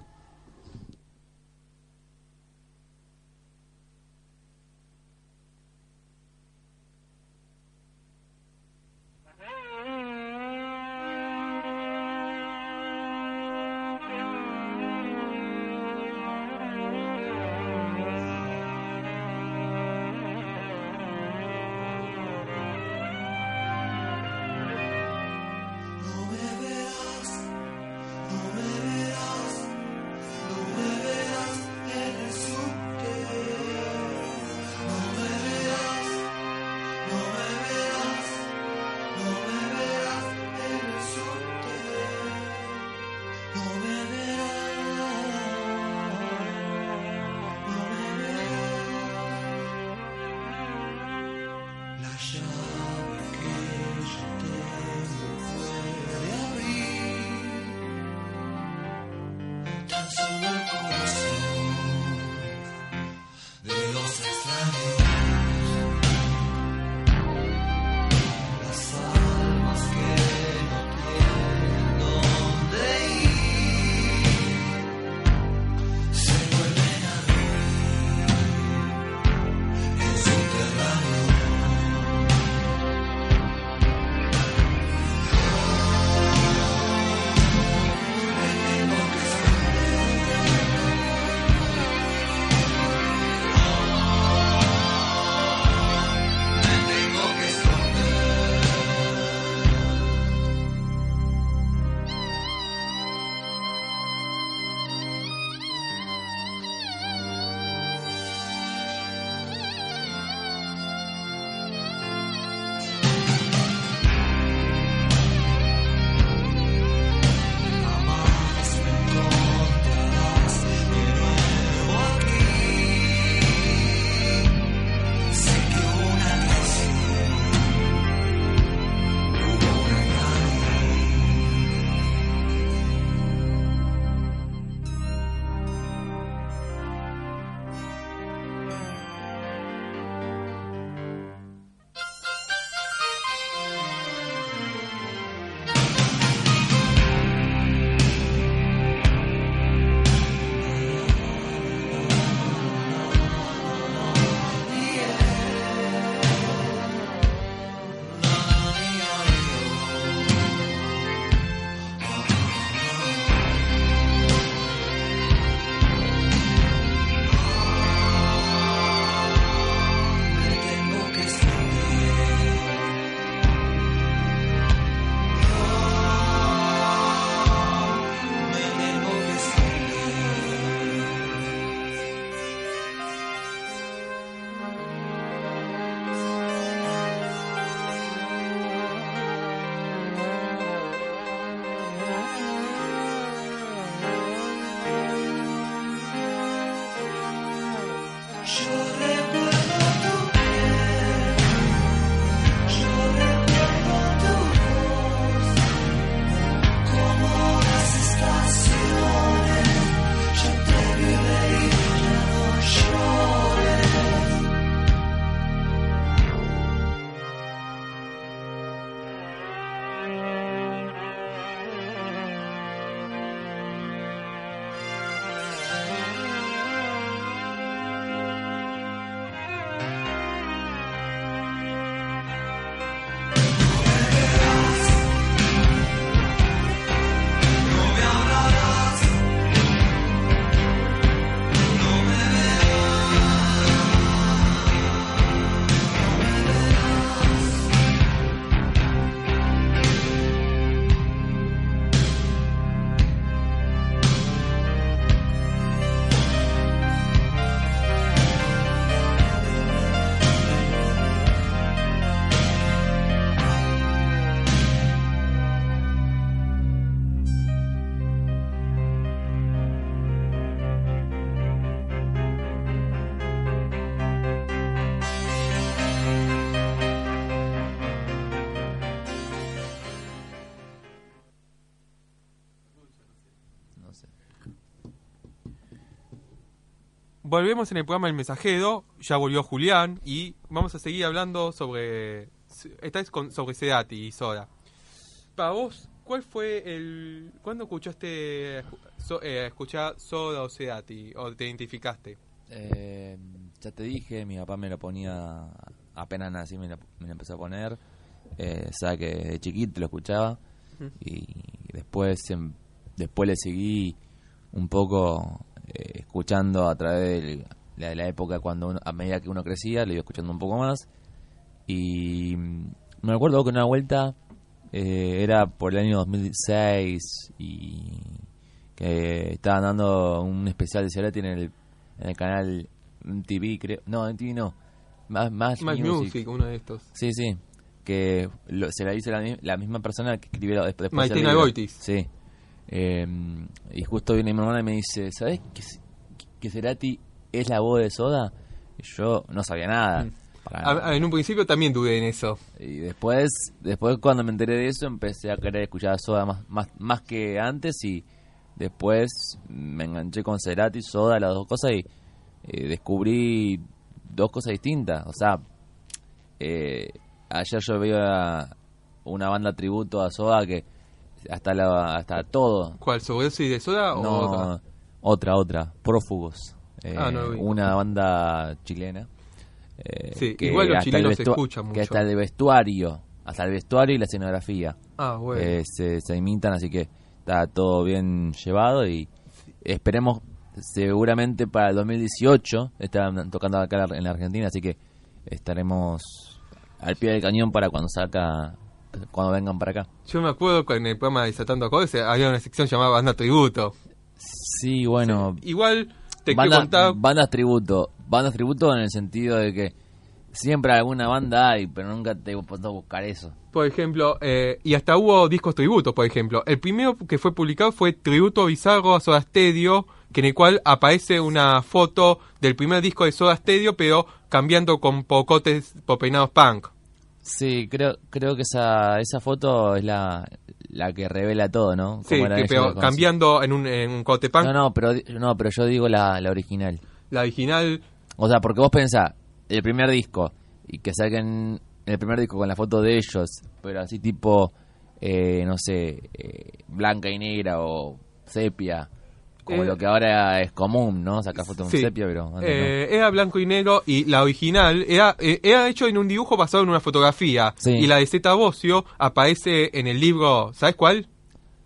Volvemos en el programa El Mensajero, ya volvió Julián y vamos a seguir hablando sobre esta vez con, sobre Sedati y Soda. Para vos, ¿cuál fue el cuándo escuchaste so- eh, escuchar Soda o Sedati o te identificaste? Eh, ya te dije, mi papá me lo ponía apenas nací, me lo, me lo empezó a poner. Eh, o sea que de chiquito lo escuchaba y después em- después le seguí un poco eh, escuchando a través de la, de la época cuando uno- a medida que uno crecía, le iba escuchando un poco más y mm, me acuerdo que una vuelta eh, era por el año 2006 y que estaban dando un especial de Cerati en el, en el canal MTV, creo. No, MTV no. Más, más, Más Music. Music, uno de estos. Sí, sí. Que lo- se la hizo la, la misma persona que escribió después. Martina. Goitis. Sí. Eh, y justo viene mi hermana y me dice: ¿Sabes que, que Cerati es la voz de Soda? Y yo no sabía nada. Para- A- a- en un principio también dudé en eso. y después, después cuando me enteré de eso, empecé a querer escuchar a Soda más, más, más que antes y después me enganché con Cerati, Soda, las dos cosas y eh, descubrí dos cosas distintas. O sea, eh, ayer yo veía una banda tributo a Soda que hasta la, hasta todo. ¿Cuál? ¿Sobredosis de Soda o No, otra? otra, otra, Prófugos. Eh, Ah, no vi. una banda chilena. eh, Sí, igual los chilenos se escuchan mucho. Que hasta el vestuario, hasta el vestuario y la escenografía Ah, bueno. eh, se, se imitan, así que está todo bien llevado y esperemos seguramente para el 2018 están tocando acá en la Argentina, así que estaremos al pie del cañón para cuando saca cuando vengan para acá. Yo me acuerdo que en el programa de Desatando Acordes había una sección llamada Banda Tributo. Sí, bueno, Igual te banda- quiero contar... bandas tributo, bandas tributo en el sentido de que siempre alguna banda hay, pero nunca te puedo buscar eso. Por ejemplo, eh, y hasta hubo discos tributos, por ejemplo. El primero que fue publicado fue Tributo Bizarro a Soda Stereo, que en el cual aparece una foto del primer disco de Soda Stereo, pero cambiando con pocotes por peinados punk. Sí, creo creo que esa esa foto es la, la que revela todo, ¿no? Sí, Cómo eran que, pero cambiando en un, en un cote punk. No, no, pero no, pero yo digo la, la original. La original, O sea, porque vos pensás, el primer disco y que saquen el primer disco con la foto de ellos, pero así tipo eh, no sé, eh, blanca y negra o sepia, como Eh, lo que ahora es común, ¿no? Sacar fotos sí. en sepia, pero antes eh, era blanco y negro y la original era, eh, era hecho en un dibujo basado en una fotografía. Sí. Y la de Zeta Bocio aparece en el libro, ¿sabes cuál?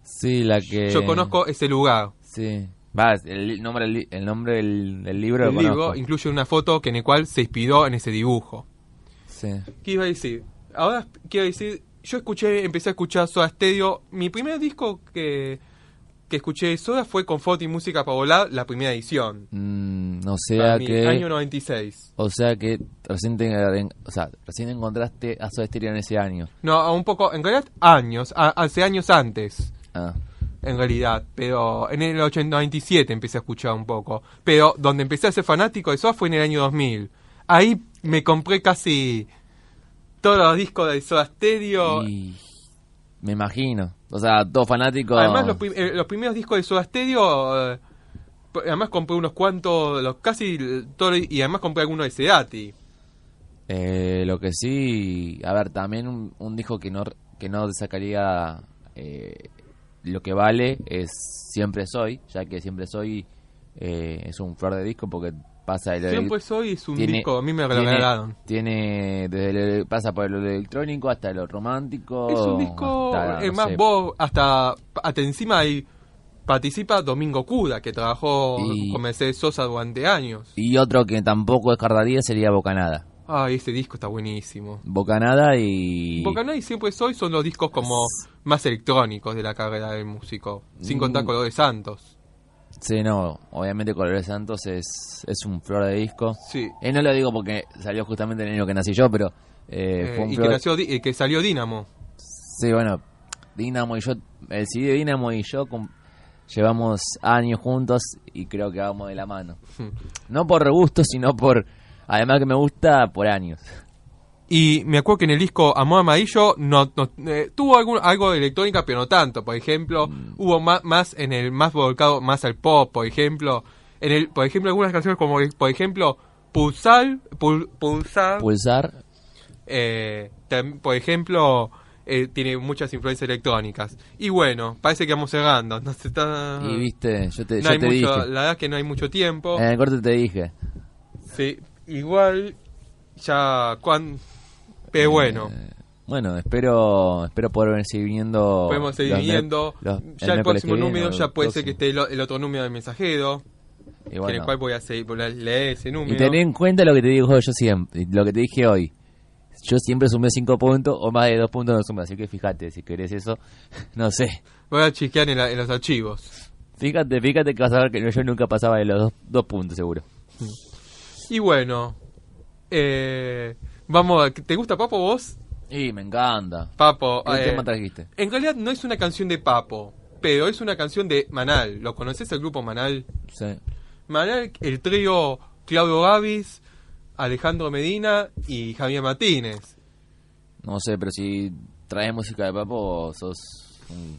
Sí, la que Yo conozco ese lugar. Sí. Va, el nombre el nombre del, del libro El lo libro conozco. incluye una foto que en el cual se inspiró en ese dibujo. Sí. ¿Qué iba a decir? Ahora quiero decir, yo escuché, empecé a escuchar Soda Stereo. Mi primer disco que, que escuché de Soda fue Confort y Música para Volar, la primera edición. Mm, o sea mí, que año 96. o sea que recién te- o sea, recién encontraste a Soda Stereo en ese año. No, un poco, en realidad años, a- hace años antes, Ah. en realidad. Pero en el 80 97 empecé a escuchar un poco. Pero donde empecé a ser fanático de Soda fue en el año 2000. Ahí me compré casi todos los discos de Soda Stereo. Y me imagino. O sea, todo fanático. Además, los, prim- eh, los primeros discos de Soda Stereo, eh, además compré unos cuantos, los casi todo, y además compré algunos de Sedati. Eh, lo que sí, a ver, también un, un disco que no que no sacaría eh, lo que vale es Siempre Soy, ya que Siempre Soy eh, es un flor de disco porque pasa de lo Siempre soy es un tiene- disco, a mí me lo tiene- regalaron. Tiene desde lo- pasa por lo electrónico hasta lo romántico. Es un disco, hasta, es no más, sé, vos, hasta, hasta encima ahí participa Domingo Cuda, que trabajó Y- con Mercedes Sosa durante años. Y otro que tampoco descartaría sería Bocanada. Ay, ese disco está buenísimo. Bocanada y. Bocaná y Siempre Soy son los discos como más electrónicos de la carrera del músico, sin contar Mm. Colores Santos. Sí, no, obviamente Colores Santos es, es un flor de disco. Sí. Eh, no lo digo porque salió justamente el año que nací yo, pero. eh, Eh, fue un y flor- que, nació, eh, que salió Dínamo. Sí, bueno, Dinamo y yo. El CD de Dinamo y yo llevamos años juntos y creo que vamos de la mano. No por regusto, sino por. Además que me gusta por años. Y me acuerdo que en el disco Amor Amarillo no, no- eh, tuvo algún, algo de electrónica, pero no tanto. Por ejemplo, Mm. hubo más, más en el más volcado más al pop, por ejemplo. En el, por ejemplo, algunas canciones como, por ejemplo, Pulsar, Pul- Pulsar, Pulsar. eh, tam- por ejemplo, eh, tiene muchas influencias electrónicas. Y bueno, parece que vamos cerrando. No, se está, Y viste, yo te, no yo hay te mucho, dije. la verdad es que no hay mucho tiempo. En el corte te dije. Sí, igual ya pero bueno, Eh, bueno, espero espero poder seguir viendo. podemos seguir los los- ya el próximo viene número ya puede ser que esté el, el otro número del mensajero, Y en el cual voy a seguir voy a leer ese número. Y tener en cuenta lo que te digo yo siempre, lo que te dije hoy. Yo siempre sumé 5 puntos o más de 2 puntos no sumé, así que fíjate, si querés eso, no sé. Voy a chequear en, la- en los archivos. Fíjate, fíjate que vas a ver que yo nunca pasaba de los 2 dos, puntos seguro. Y bueno, eh, vamos, ¿te gusta Papo vos? Y me encanta. Papo, ¿Qué eh, tema trajiste? en realidad no es una canción de Papo, pero es una canción de Manal. ¿Lo conoces el grupo Manal? Sí. Manal, el trío Claudio Gavis, Alejandro Medina y Javier Martínez. No sé, pero si traes música de Papo, sos.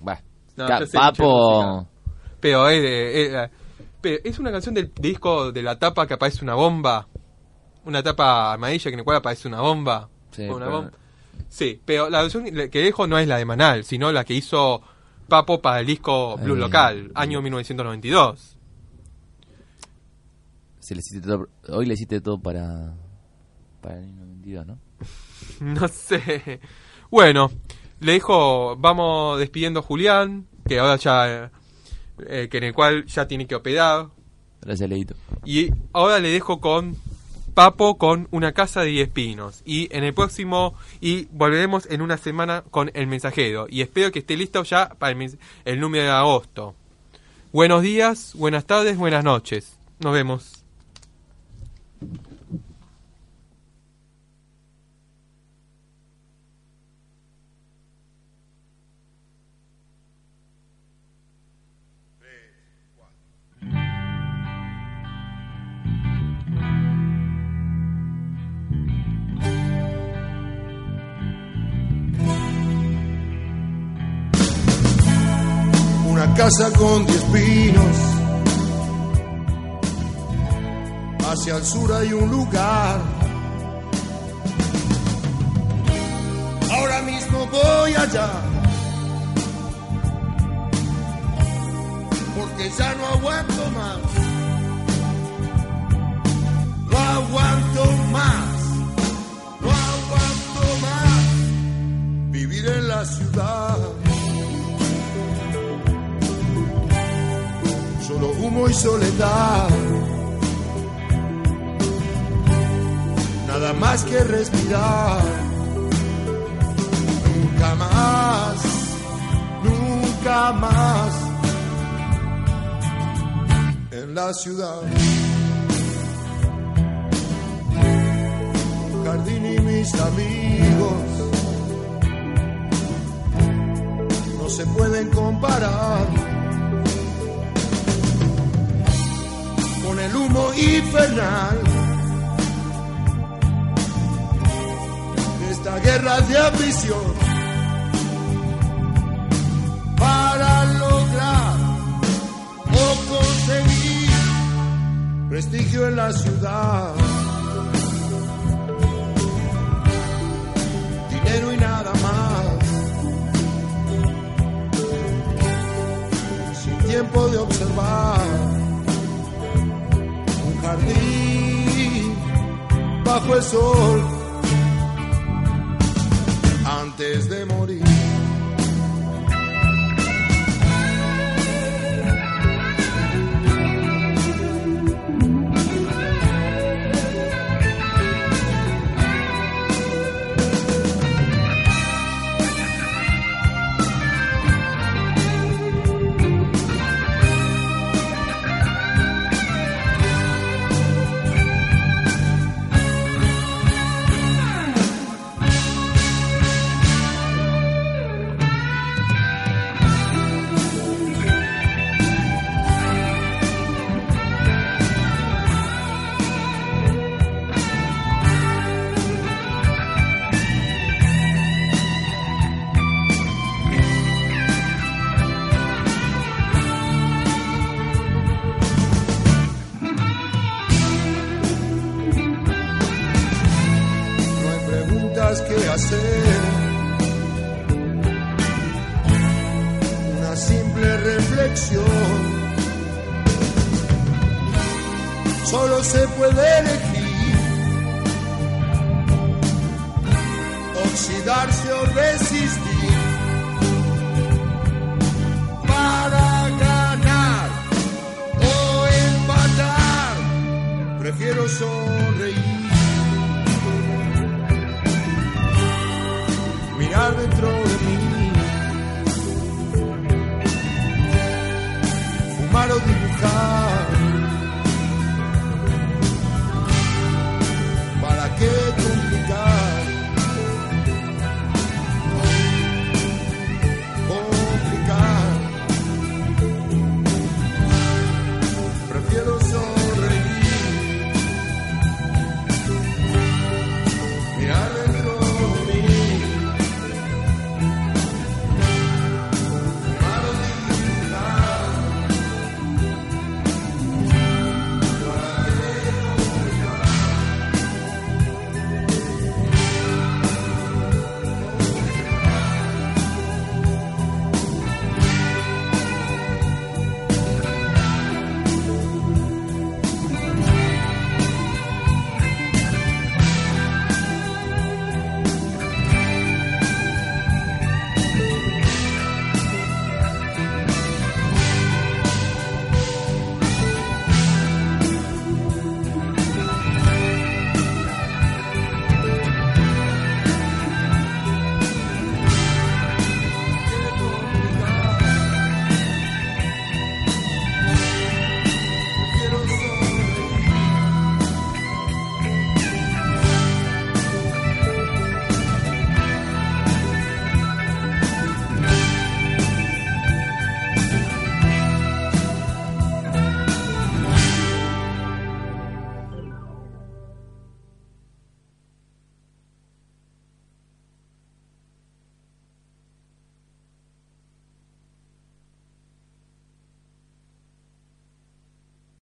Bah. No, Papo... Pero es, de- es, eh, pero es una canción del disco de la tapa que aparece una bomba. Una tapa amarilla en la cual aparece una bomba. Sí, Una pero- bomba. Sí, pero la versión que dejo no es la de Manal, sino la que hizo Papo para el disco Blues Eh. Local, año 1992. se le hiciste todo- hoy le hiciste todo para... Para el año 92, ¿no? No sé. Bueno, le dejo, vamos despidiendo a Julián, que ahora ya, eh, que en el cual ya tiene que operar. Gracias, Leito. Y ahora le dejo con Papo con una casa de 10 pinos. Y en el próximo, y volveremos en una semana con El Mensajero. Y espero que esté listo ya para el, el número de agosto. Buenos días, buenas tardes, buenas noches. Nos vemos. Casa con diez pinos. Hacia el sur hay un lugar. Ahora mismo voy allá. Porque ya no aguanto más. No aguanto más. No aguanto más. Vivir en la ciudad. Solo humo y soledad. Nada más que respirar. Nunca más, nunca más. En la ciudad. Jardín y mis amigos. No se pueden comparar. Con el humo infernal esta guerra de ambición para lograr o conseguir prestigio en la ciudad. Dinero y nada más. Sin tiempo de observar jardín bajo el sol antes de morir.